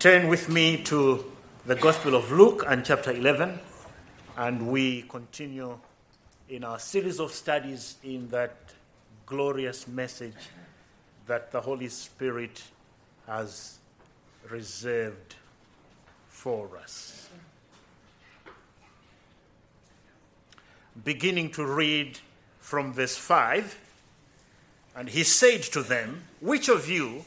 Turn with me to the Gospel of Luke and chapter 11, and we continue in our series of studies in that glorious message that the Holy Spirit has reserved for us. Beginning to read from verse 5, and he said to them, Which of you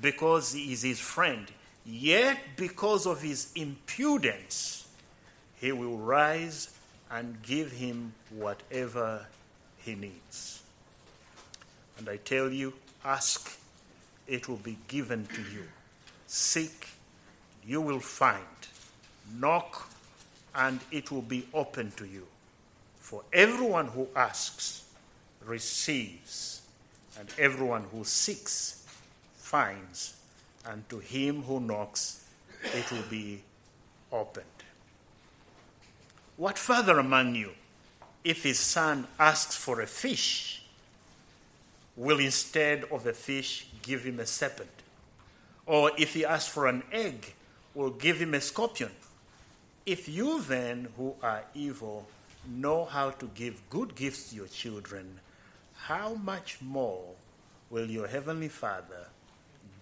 because he is his friend, yet because of his impudence, he will rise and give him whatever he needs. And I tell you, ask, it will be given to you. Seek, you will find. Knock, and it will be open to you. For everyone who asks receives, and everyone who seeks finds, and to him who knocks it will be opened. What father among you, if his son asks for a fish, will instead of a fish give him a serpent? Or if he asks for an egg, will give him a scorpion? If you then, who are evil, know how to give good gifts to your children, how much more will your heavenly Father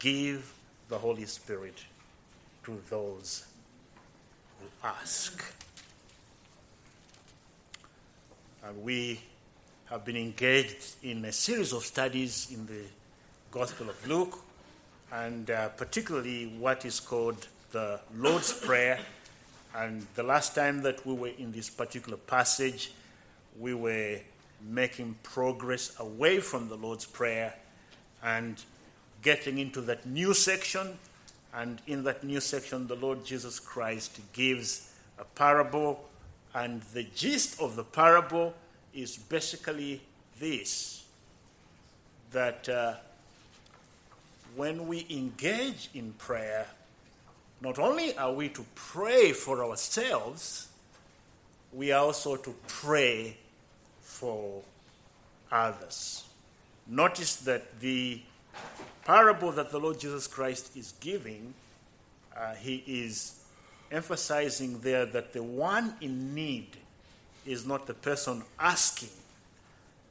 give the Holy Spirit to those who ask? And we have been engaged in a series of studies in the Gospel of Luke, and uh, particularly what is called the Lord's Prayer. And the last time that we were in this particular passage, we were making progress away from the Lord's Prayer and getting into that new section. And in that new section, the Lord Jesus Christ gives a parable. And the gist of the parable is basically this that uh, when we engage in prayer, not only are we to pray for ourselves, we are also to pray for others. Notice that the parable that the Lord Jesus Christ is giving, uh, he is emphasizing there that the one in need is not the person asking,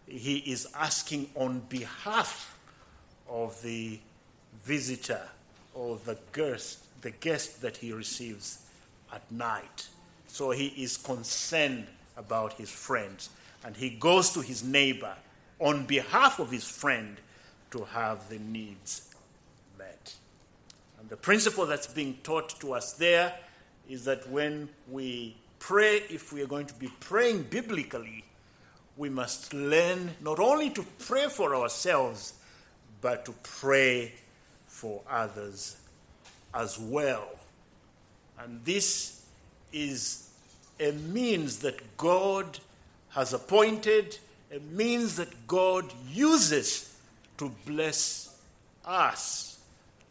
he is asking on behalf of the visitor or the guest, the guest that he receives at night. So he is concerned about his friends and he goes to his neighbor on behalf of his friend to have the needs met. And the principle that's being taught to us there is that when we pray, if we are going to be praying biblically, we must learn not only to pray for ourselves, but to pray for others as well. And this is a means that God has appointed, a means that God uses to bless us,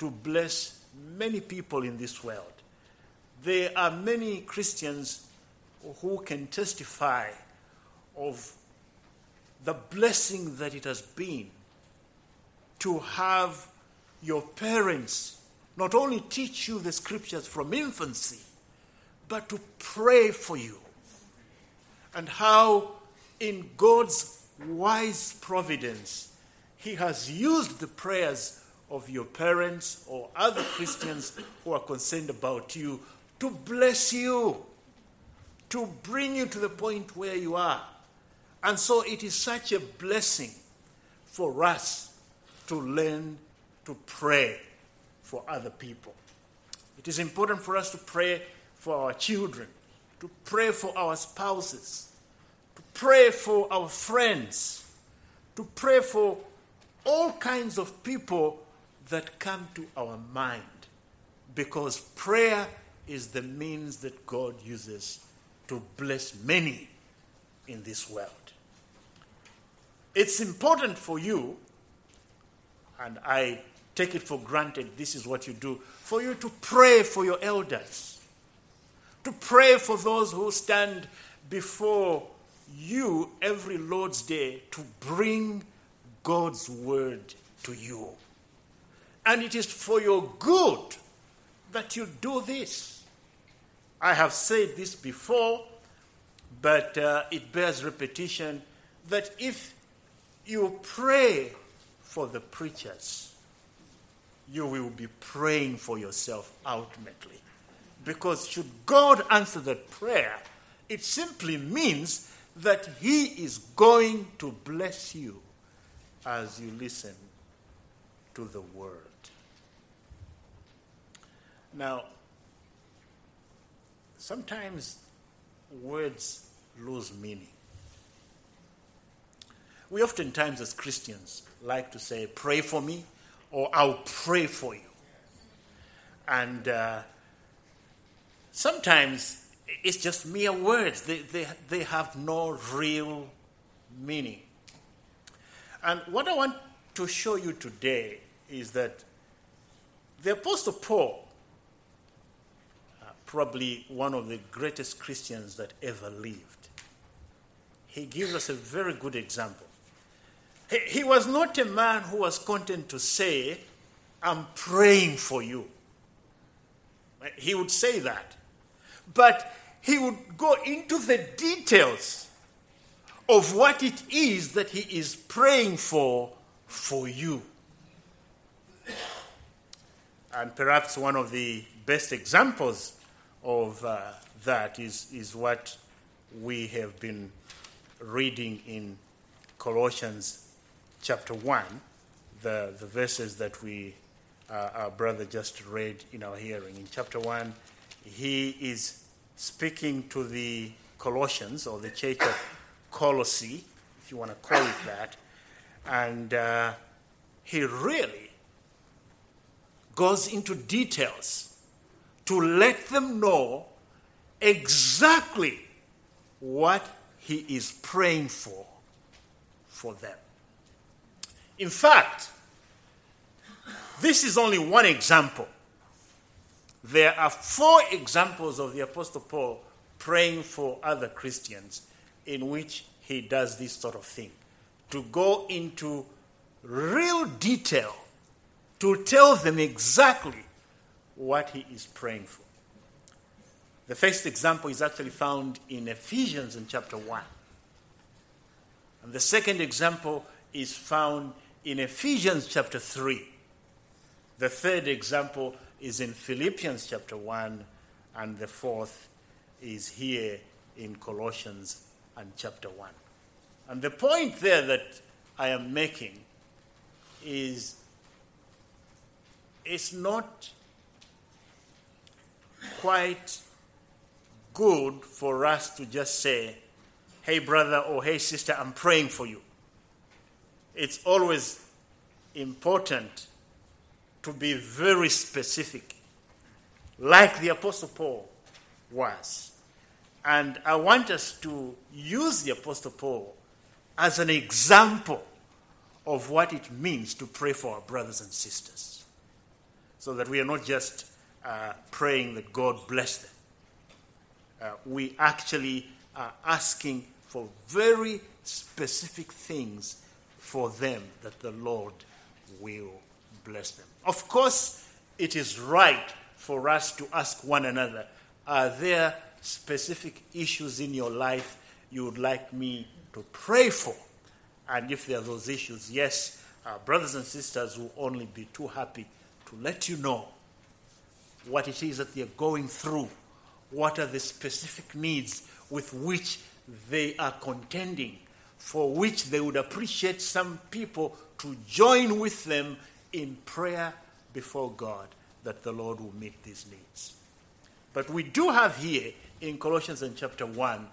to bless many people in this world. There are many Christians who can testify of the blessing that it has been to have your parents not only teach you the scriptures from infancy, but to pray for you. And how, in God's wise providence, He has used the prayers of your parents or other Christians who are concerned about you to bless you, to bring you to the point where you are. And so it is such a blessing for us to learn to pray for other people. It is important for us to pray for our children, to pray for our spouses, to pray for our friends, to pray for all kinds of people that come to our mind. Because prayer is the means that God uses to bless many in this world. It's important for you, and I take it for granted this is what you do, for you to pray for your elders, to pray for those who stand before you every Lord's Day to bring God's word to you. And it is for your good that you do this. I have said this before, but uh, it bears repetition that if you pray for the preachers, you will be praying for yourself ultimately. Because should God answer that prayer, it simply means that He is going to bless you as you listen to the word. Now, sometimes words lose meaning. We oftentimes, as Christians, like to say, pray for me, or I'll pray for you. And uh, sometimes it's just mere words, they, they, they have no real meaning. And what I want to show you today is that the Apostle Paul, uh, probably one of the greatest Christians that ever lived, he gives us a very good example. He, he was not a man who was content to say, I'm praying for you. He would say that. But he would go into the details of what it is that he is praying for for you. And perhaps one of the best examples of uh, that is, is what we have been reading in Colossians chapter 1, the, the verses that we, uh, our brother just read in our hearing. In chapter 1, he is speaking to the Colossians or the church of Colossae, if you want to call it that, and uh, he really goes into details to let them know exactly what he is praying for for them. In fact, this is only one example. There are four examples of the Apostle Paul praying for other Christians in which he does this sort of thing to go into real detail to tell them exactly what he is praying for. The first example is actually found in Ephesians in chapter 1. And the second example is found in Ephesians chapter 3. The third example is in Philippians chapter 1. And the fourth is here in Colossians and chapter 1. And the point there that I am making is it's not quite good for us to just say, hey, brother or hey, sister, I'm praying for you. It's always important to be very specific, like the Apostle Paul was. And I want us to use the Apostle Paul as an example of what it means to pray for our brothers and sisters. So that we are not just uh, praying that God bless them. Uh, we actually are asking for very specific things for them that the Lord will bless them. Of course, it is right for us to ask one another are there specific issues in your life you would like me to pray for? And if there are those issues, yes, our brothers and sisters will only be too happy to let you know what it is that they're going through, what are the specific needs with which they are contending, for which they would appreciate some people to join with them in prayer before God that the Lord will meet these needs. But we do have here in Colossians and chapter 1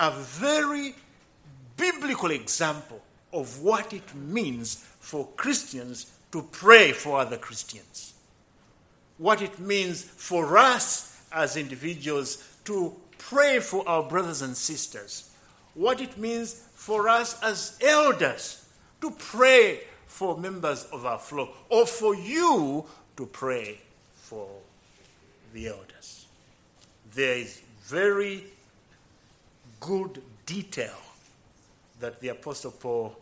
a very biblical example of what it means for Christians to pray for other Christians. What it means for us as individuals to pray for our brothers and sisters, what it means for us as elders to pray for members of our flock, or for you to pray for the elders. There is very good detail that the Apostle Paul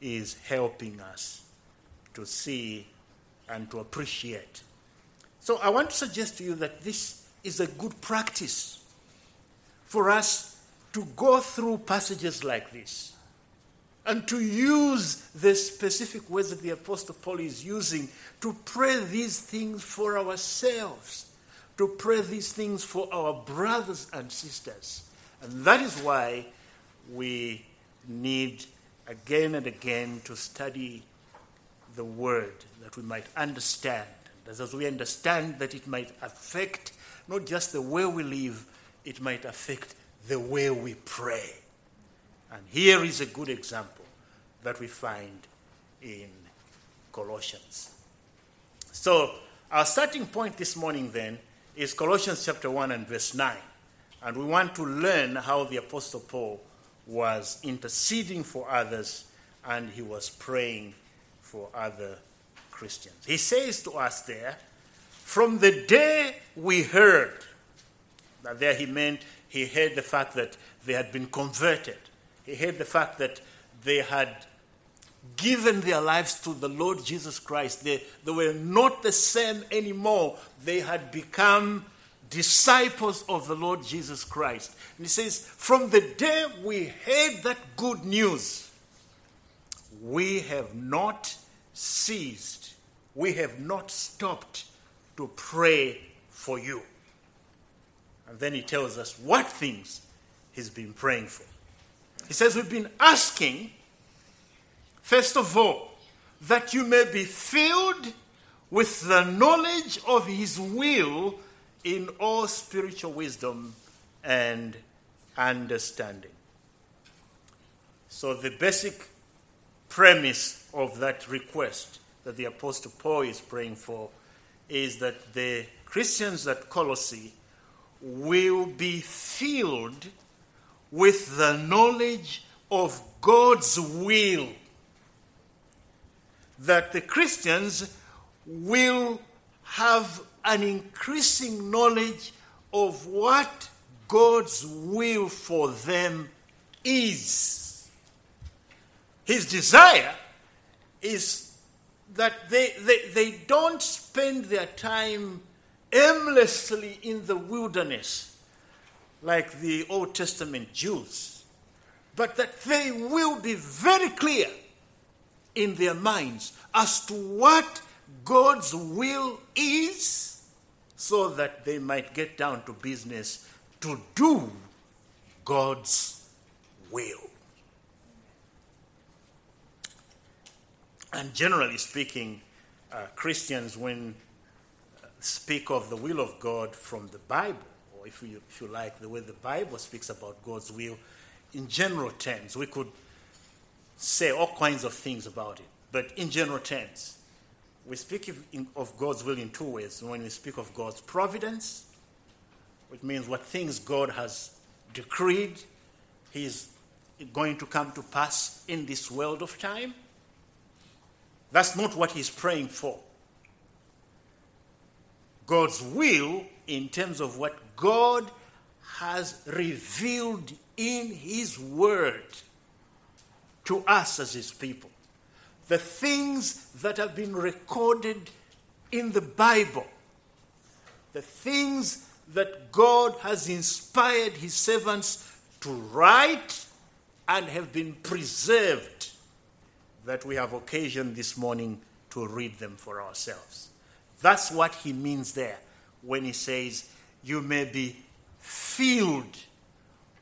is helping us to see and to appreciate. So I want to suggest to you that this is a good practice for us to go through passages like this and to use the specific words that the Apostle Paul is using to pray these things for ourselves, to pray these things for our brothers and sisters. And that is why we need again and again to study the Word that we might understand. And as we understand that it might affect not just the way we live, it might affect the way we pray. And here is a good example that we find in Colossians. So, our starting point this morning then is Colossians chapter 1 and verse 9. And we want to learn how the Apostle Paul was interceding for others and he was praying for other Christians. He says to us there, from the day we heard, that there he meant he heard the fact that they had been converted. He heard the fact that they had given their lives to the Lord Jesus Christ. They, they were not the same anymore. They had become disciples of the Lord Jesus Christ. And he says, From the day we heard that good news, we have not ceased, we have not stopped to pray for you. And then he tells us what things he's been praying for. He says, We've been asking, first of all, that you may be filled with the knowledge of his will in all spiritual wisdom and understanding. So, the basic premise of that request that the Apostle Paul is praying for is that the Christians at Colossae will be filled with the knowledge of God's will. That the Christians will have an increasing knowledge of what God's will for them is. His desire is that they, they, they don't spend their time aimlessly in the wilderness like the Old Testament Jews, but that they will be very clear in their minds as to what God's will is so that they might get down to business to do God's will. And generally speaking, uh, Christians, when speak of the will of God from the Bible, or if you, if you like, the way the Bible speaks about God's will, in general terms, we could say all kinds of things about it. But in general terms, we speak of God's will in two ways. When we speak of God's providence, which means what things God has decreed, He's going to come to pass in this world of time. That's not what He's praying for. God's will, in terms of what God has revealed in His Word to us as His people the things that have been recorded in the Bible, the things that God has inspired his servants to write and have been preserved, that we have occasion this morning to read them for ourselves. That's what he means there when he says, You may be filled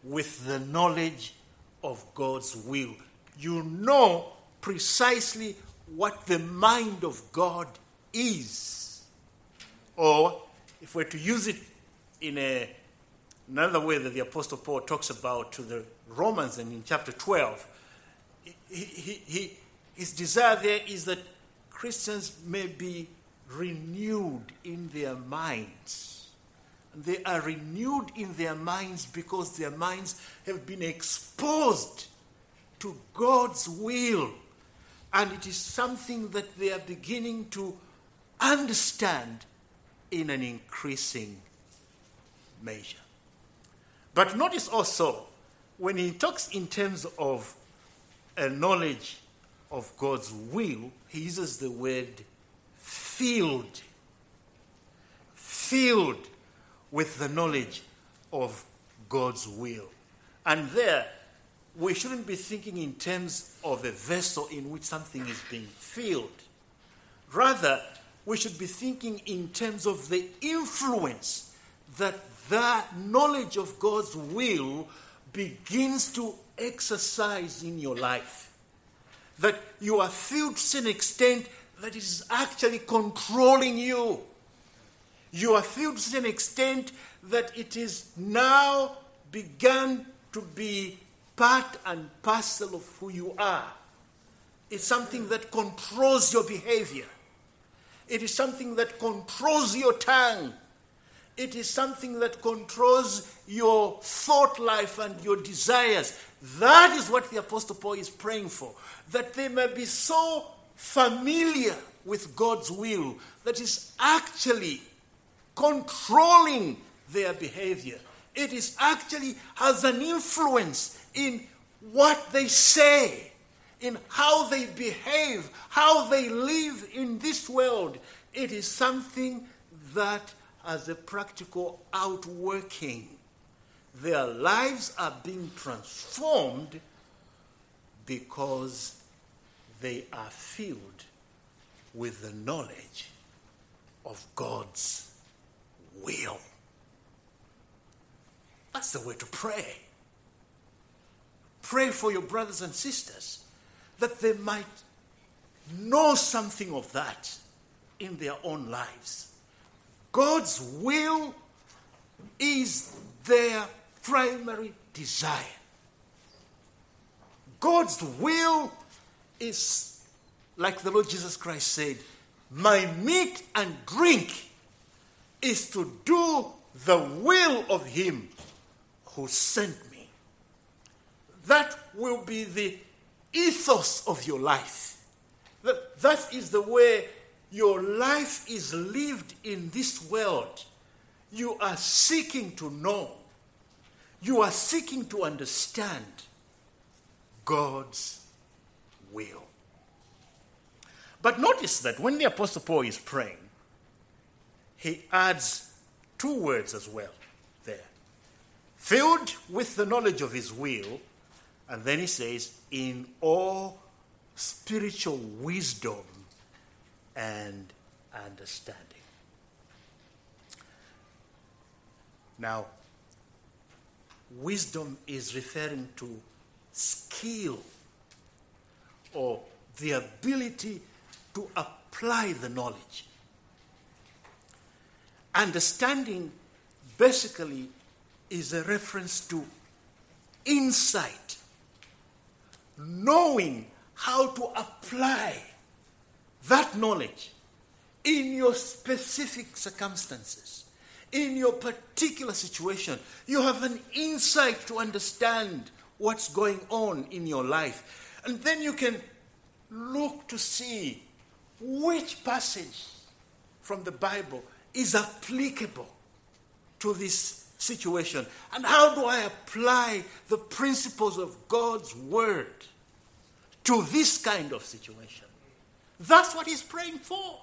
with the knowledge of God's will. You know precisely what the mind of God is. Or, if we're to use it in a, another way that the Apostle Paul talks about to the Romans and in chapter 12, he, he, he, his desire there is that Christians may be renewed in their minds They are renewed in their minds because their minds have been exposed to God's will. And it is something that they are beginning to understand in an increasing measure. But notice also, when he talks in terms of a knowledge of God's will, he uses the word filled. Filled with the knowledge of God's will. And there, we shouldn't be thinking in terms of a vessel in which something is being filled. Rather, we should be thinking in terms of the influence that the knowledge of God's will begins to exercise in your life. That you are filled to an extent that it is actually controlling you. You are filled to an extent that it is now begun to be part and parcel of who you are. It's something that controls your behavior. It is something that controls your tongue. It is something that controls your thought life and your desires. That is what the Apostle Paul is praying for. That they may be so familiar with God's will that is actually controlling their behavior. It is actually has an influence in what they say, in how they behave, how they live in this world. It is something that has a practical outworking. Their lives are being transformed because they are filled with the knowledge of God's will. That's the way to pray. Pray for your brothers and sisters that they might know something of that in their own lives. God's will is their primary desire. God's will is, like the Lord Jesus Christ said, my meat and drink is to do the will of Him who sent me. That will be the ethos of your life. That, that is the way your life is lived in this world. You are seeking to know, you are seeking to understand God's will. But notice that when the Apostle Paul is praying, he adds two words as well there filled with the knowledge of his will, and then he says, in all spiritual wisdom and understanding. Now, wisdom is referring to skill or the ability to apply the knowledge. Understanding basically is a reference to insight, knowing how to apply that knowledge in your specific circumstances, in your particular situation. You have an insight to understand what's going on in your life. And then you can look to see which passage from the Bible is applicable to this situation? And how do I apply the principles of God's word to this kind of situation? That's what he's praying for.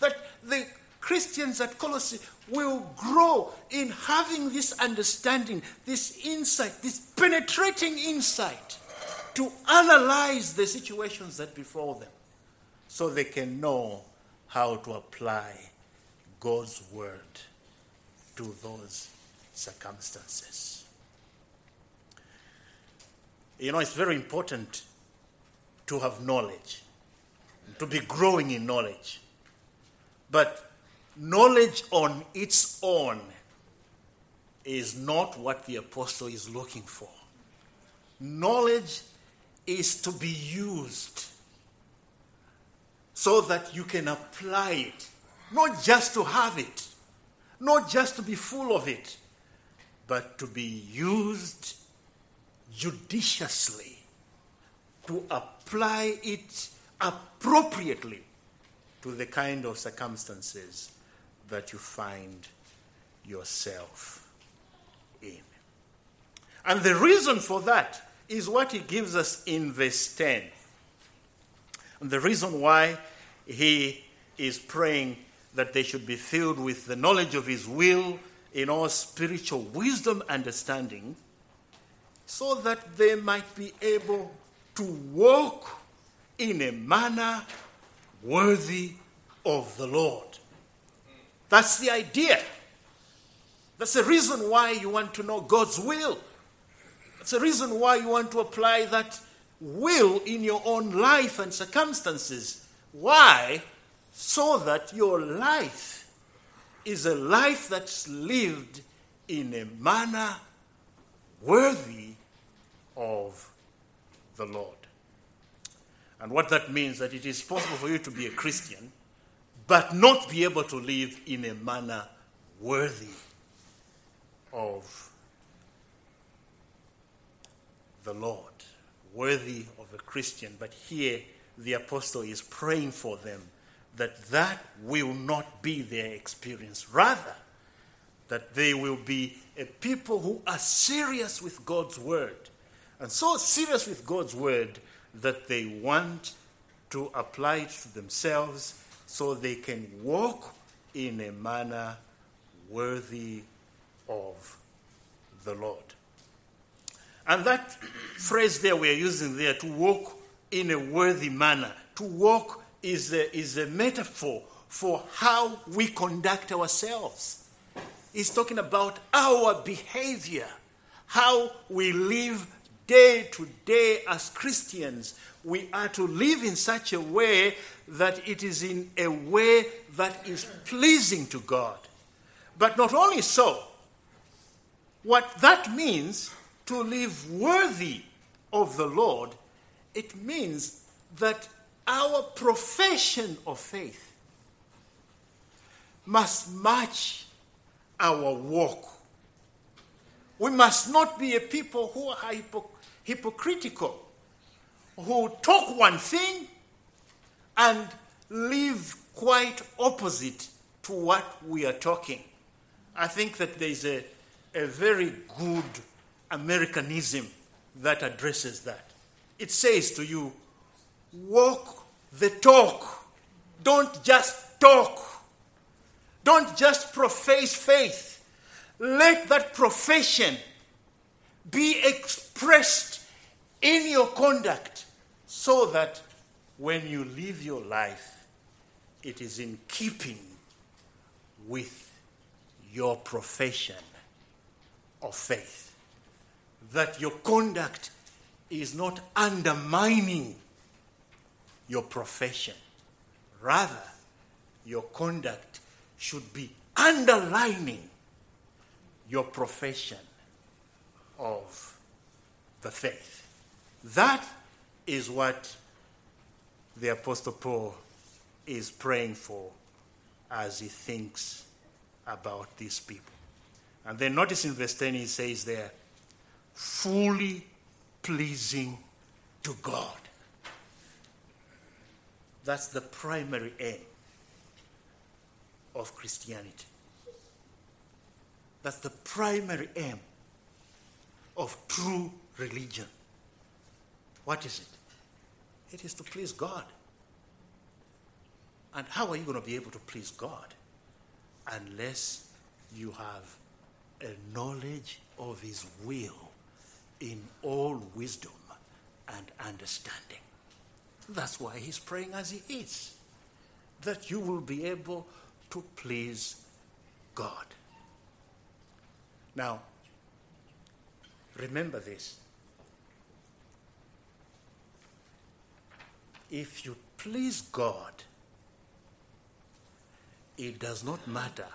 That the Christians at Colossae will grow in having this understanding, this insight, this penetrating insight to analyze the situations that befall them so they can know how to apply God's word to those circumstances. You know, it's very important to have knowledge, to be growing in knowledge. But knowledge on its own is not what the apostle is looking for. Knowledge is to be used so that you can apply it, not just to have it, not just to be full of it, but to be used judiciously, to apply it appropriately to the kind of circumstances that you find yourself in. And the reason for that is what he gives us in verse 10. And the reason why he is praying that they should be filled with the knowledge of his will in all spiritual wisdom understanding so that they might be able to walk in a manner worthy of the Lord. That's the idea. That's the reason why you want to know God's will. That's the reason why you want to apply that will in your own life and circumstances. Why? So that your life is a life that's lived in a manner worthy of the Lord. And what that means that it is possible for you to be a Christian but not be able to live in a manner worthy of the Lord, worthy of a Christian. But here the apostle is praying for them that that will not be their experience. Rather, that they will be a people who are serious with God's word. And so serious with God's word that they want to apply it to themselves so they can walk in a manner worthy of the Lord. And that phrase there we're using there, to walk in a worthy manner, to walk is a, is a metaphor for how we conduct ourselves. He's talking about our behavior, how we live day to day as Christians. We are to live in such a way that it is in a way that is pleasing to God. But not only so, what that means to live worthy of the Lord, it means that our profession of faith must match our walk. We must not be a people who are hypo- hypocritical, who talk one thing and live quite opposite to what we are talking. I think that there's a, a very good Americanism that addresses that. It says to you, walk the talk. Don't just talk. Don't just profess faith. Let that profession be expressed in your conduct so that when you live your life, it is in keeping with your profession of faith. That your conduct is not undermining your profession. Rather, your conduct should be underlining your profession of the faith. That is what the Apostle Paul is praying for as he thinks about these people. And then notice in verse 10 he says there, fully pleasing to God. That's the primary aim of Christianity. That's the primary aim of true religion. What is it? It is to please God. And how are you going to be able to please God unless you have a knowledge of His will in all wisdom and understanding? That's why He's praying as He is, that you will be able to please God. Now, remember this if you please God, it does not matter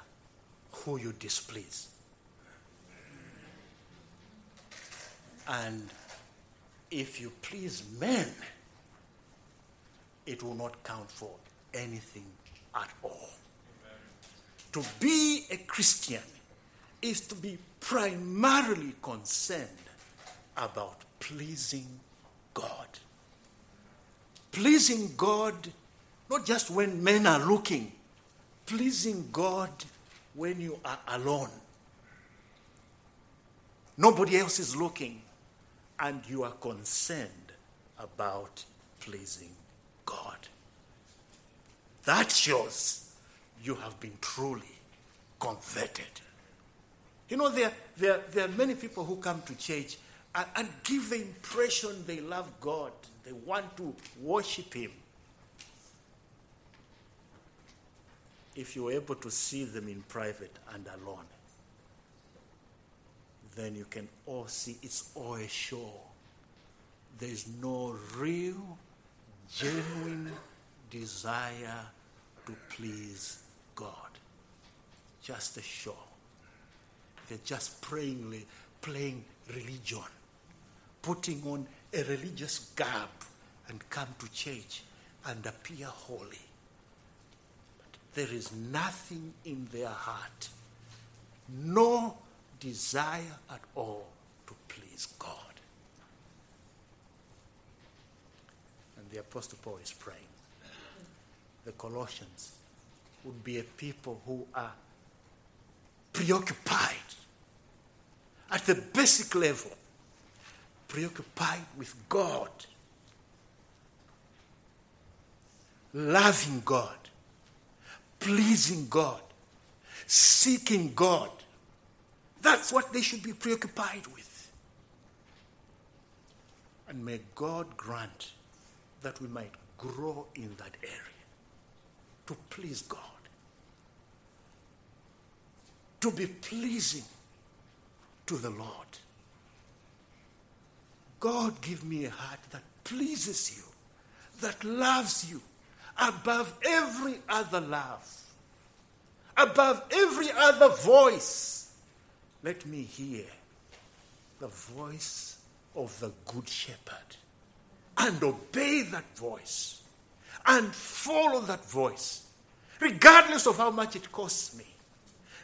who you displease. And if you please men, it will not count for anything at all. to be a Christian is to be primarily concerned about pleasing God. Pleasing God not just when men are looking, pleasing God when you are alone. Nobody else is looking, and you are concerned about pleasing God. That shows you have been truly converted. You know, there, there, there are many people who come to church and, and give the impression they love God, they want to worship Him. If you're able to see them in private and alone, then you can all see it's all a show. There's no real, genuine desire to please God. Just a show. They're just praying, playing religion, putting on a religious garb and come to church and appear holy. But there is nothing in their heart, no desire at all to please God. And the Apostle Paul is praying. The Colossians would be a people who are preoccupied at the basic level, preoccupied with God, loving God, pleasing God, seeking God. That's what they should be preoccupied with. And may God grant that we might grow in that area to please God, to be pleasing to the Lord. God, give me a heart that pleases you, that loves you above every other love, above every other voice. Let me hear the voice of the Good Shepherd and obey that voice and follow that voice, regardless of how much it costs me,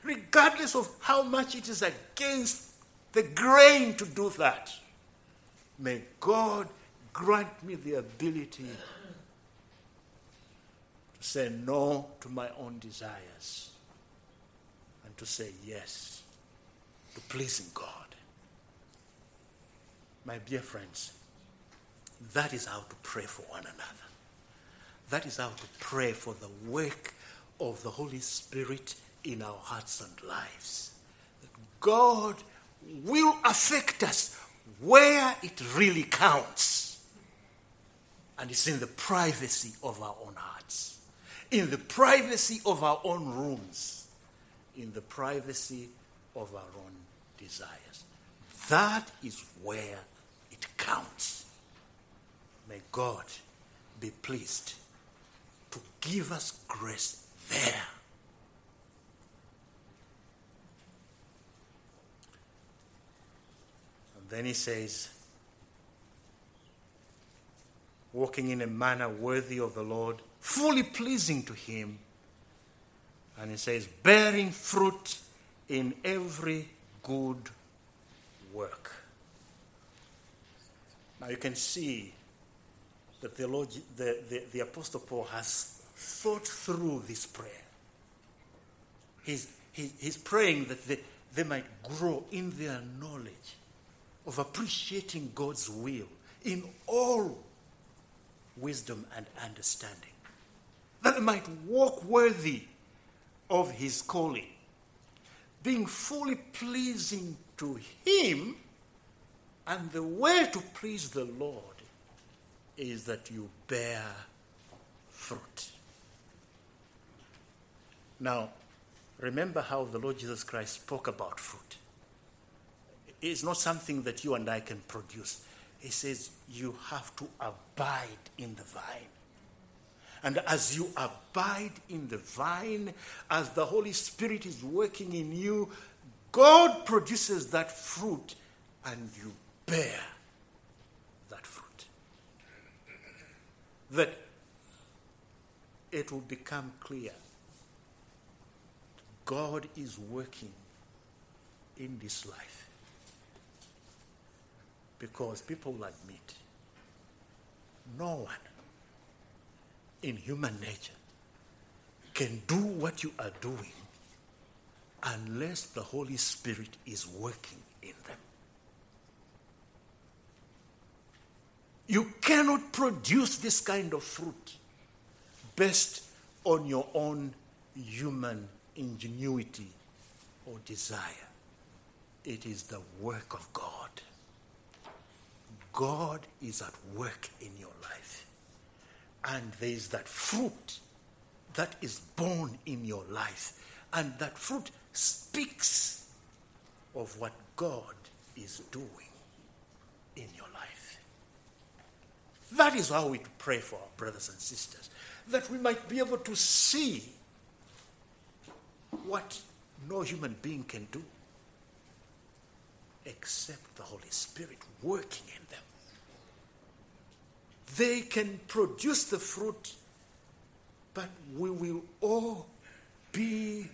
regardless of how much it is against the grain to do that. May God grant me the ability to say no to my own desires and to say yes to pleasing God. My dear friends, that is how to pray for one another. That is how to pray for the work of the Holy Spirit in our hearts and lives. That God will affect us where it really counts. And it's in the privacy of our own hearts, in the privacy of our own rooms, in the privacy of our own desires. That is where it counts. May God be pleased to give us grace there. Then he says, walking in a manner worthy of the Lord, fully pleasing to him. And he says, bearing fruit in every good work. Now you can see that the, Lord, the, the, the Apostle Paul has thought through this prayer. He's, he, he's praying that they, they might grow in their knowledge of appreciating God's will in all wisdom and understanding. That they might walk worthy of his calling, being fully pleasing to him, and the way to please the Lord is that you bear fruit. Now, remember how the Lord Jesus Christ spoke about fruit. It's not something that you and I can produce. He says you have to abide in the vine. And as you abide in the vine, as the Holy Spirit is working in you, God produces that fruit and you bear that fruit. That it will become clear God is working in this life. Because people will admit no one in human nature can do what you are doing unless the Holy Spirit is working in them. You cannot produce this kind of fruit based on your own human ingenuity or desire. It is the work of God. God is at work in your life. And there is that fruit that is born in your life. And that fruit speaks of what God is doing in your life. That is how we pray for our brothers and sisters, that we might be able to see what no human being can do except the Holy Spirit working in them. They can produce the fruit, but we will all be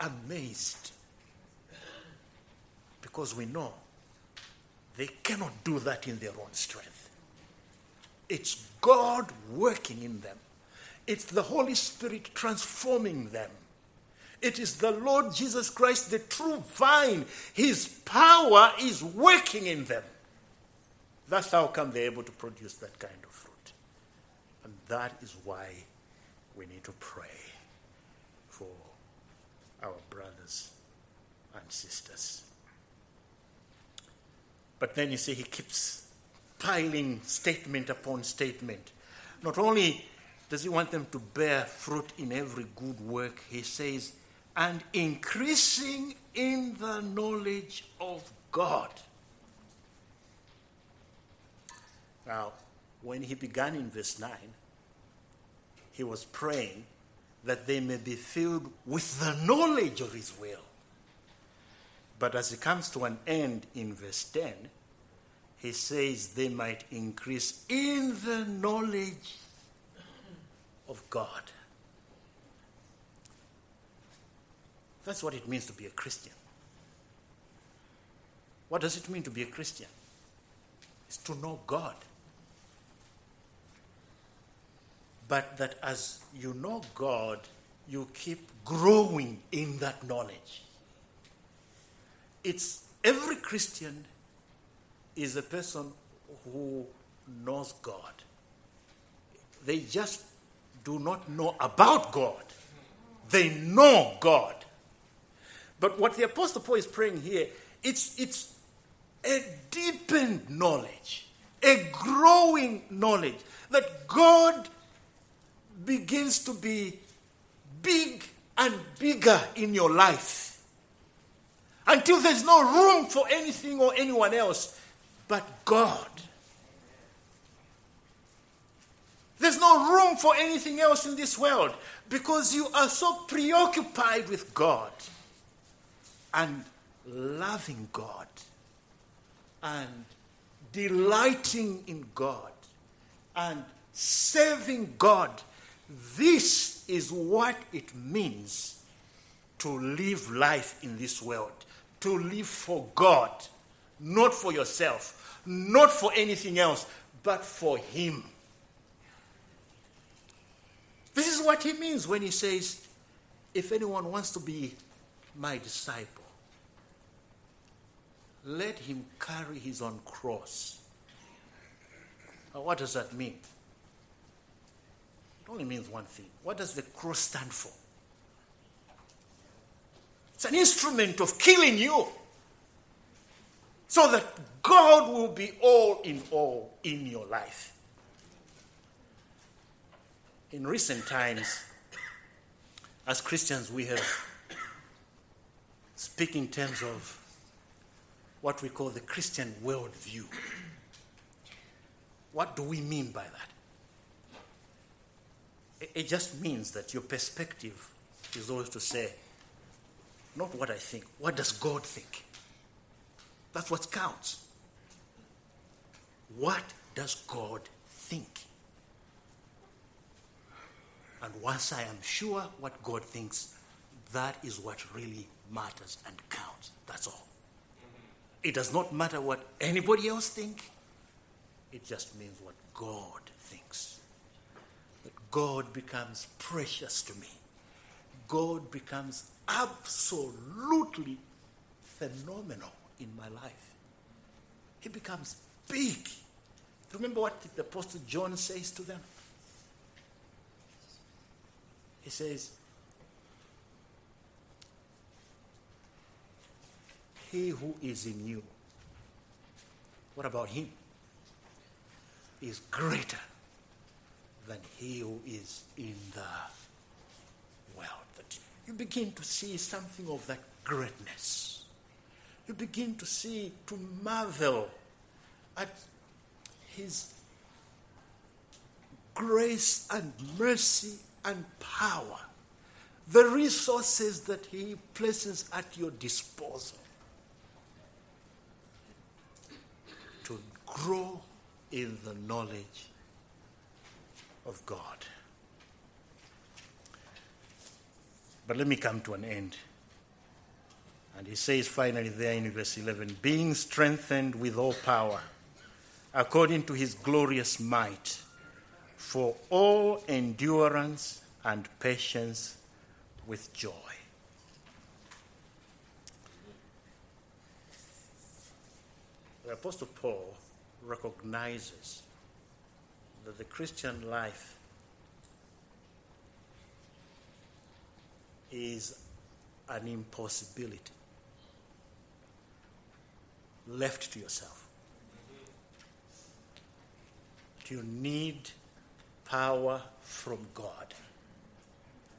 amazed because we know they cannot do that in their own strength. It's God working in them, it's the Holy Spirit transforming them. It is the Lord Jesus Christ, the true vine. His power is working in them. That's how come they're able to produce that kind of fruit. And that is why we need to pray for our brothers and sisters. But then you see, he keeps piling statement upon statement. Not only does he want them to bear fruit in every good work, he says, and increasing in the knowledge of God. Now, when he began in verse 9, he was praying that they may be filled with the knowledge of his will. But as it comes to an end in verse 10, he says they might increase in the knowledge of God. That's what it means to be a Christian. What does it mean to be a Christian? It's to know God. But that as you know God, you keep growing in that knowledge. It's every Christian is a person who knows God. They just do not know about God. They know God. But what the Apostle Paul is praying here, it's, it's a deepened knowledge, a growing knowledge that God begins to be big and bigger in your life until there's no room for anything or anyone else but God. There's no room for anything else in this world because you are so preoccupied with God and loving God and delighting in God and serving God. This is what it means to live life in this world, to live for God, not for yourself, not for anything else, but for Him. This is what He means when He says, If anyone wants to be my disciple, let him carry his own cross. Now, what does that mean? It only means one thing. What does the cross stand for? It's an instrument of killing you so that God will be all in all in your life. In recent times, as Christians, we have, speaking in terms of what we call the Christian worldview. What do we mean by that? It just means that your perspective is always to say, not what I think, what does God think? That's what counts. What does God think? And once I am sure what God thinks, that is what really matters and counts. That's all. It does not matter what anybody else think. It just means what God thinks. That God becomes precious to me. God becomes absolutely phenomenal in my life. He becomes big. Remember what the Apostle John says to them? He says, He who is in you, what about him? Is greater than he who is in the world. You begin to see something of that greatness. You begin to see, to marvel at his grace and mercy and power, the resources that he places at your disposal. Grow in the knowledge of God. But let me come to an end. And he says finally there in verse 11 being strengthened with all power, according to his glorious might, for all endurance and patience with joy. The Apostle Paul recognizes that the Christian life is an impossibility left to yourself. You need power from God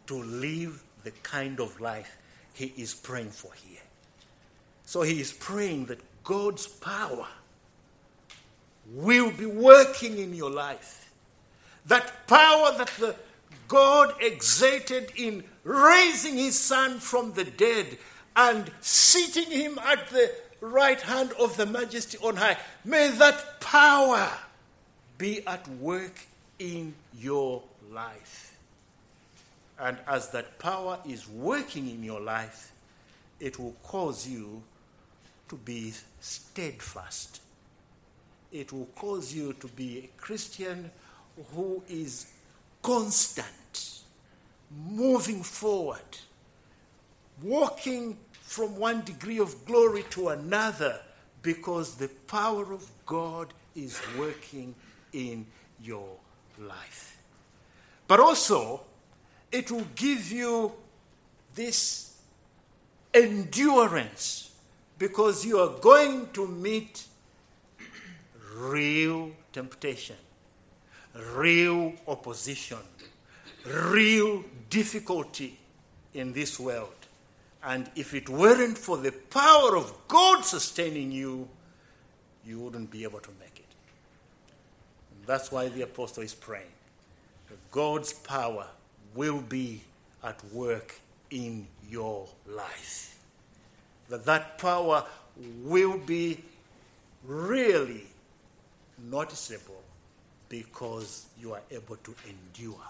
to live the kind of life he is praying for here. So he is praying that God's power will be working in your life. That power that the God exerted in raising his son from the dead and seating him at the right hand of the majesty on high. May that power be at work in your life. And as that power is working in your life, it will cause you to be steadfast it will cause you to be a Christian who is constant, moving forward, walking from one degree of glory to another because the power of God is working in your life. But also, it will give you this endurance because you are going to meet real temptation, real opposition, real difficulty in this world. And if it weren't for the power of God sustaining you, you wouldn't be able to make it. And that's why the apostle is praying. God's power will be at work in your life. That that power will be really noticeable because you are able to endure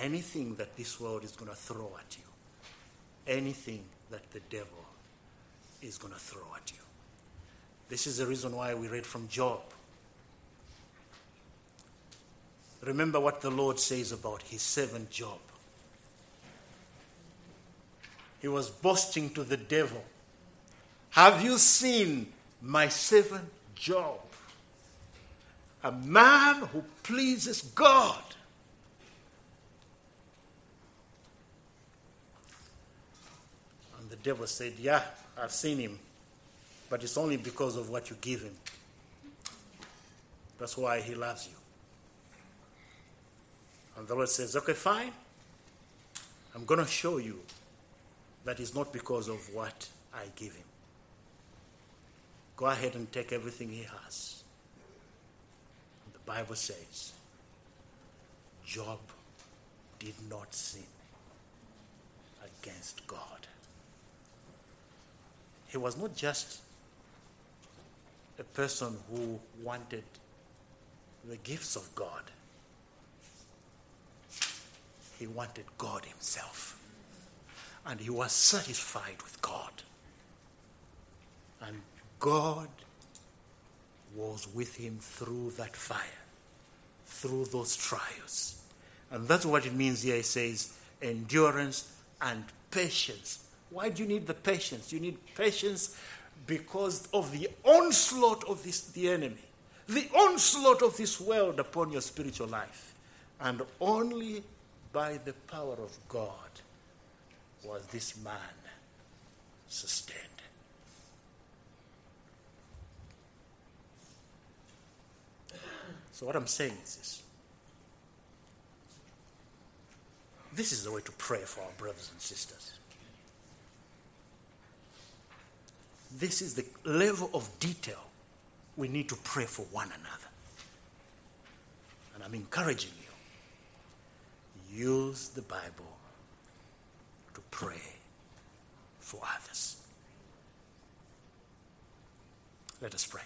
anything that this world is going to throw at you, anything that the devil is going to throw at you. This is the reason why we read from Job. Remember what the Lord says about his servant Job. He was boasting to the devil, Have you seen my servant Job? A man who pleases God. And the devil said, Yeah, I've seen him, but it's only because of what you give him. That's why he loves you. And the Lord says, Okay, fine. I'm going to show you that it's not because of what I give him. Go ahead and take everything he has. Bible says Job did not sin against God. He was not just a person who wanted the gifts of God, he wanted God Himself. and he was satisfied with God. And God was with him through that fire, through those trials. And that's what it means here. It says endurance and patience. Why do you need the patience? You need patience because of the onslaught of this, the enemy, the onslaught of this world upon your spiritual life. And only by the power of God was this man sustained. So, what I'm saying is this this is the way to pray for our brothers and sisters. This is the level of detail we need to pray for one another. And I'm encouraging you use the Bible to pray for others. Let us pray.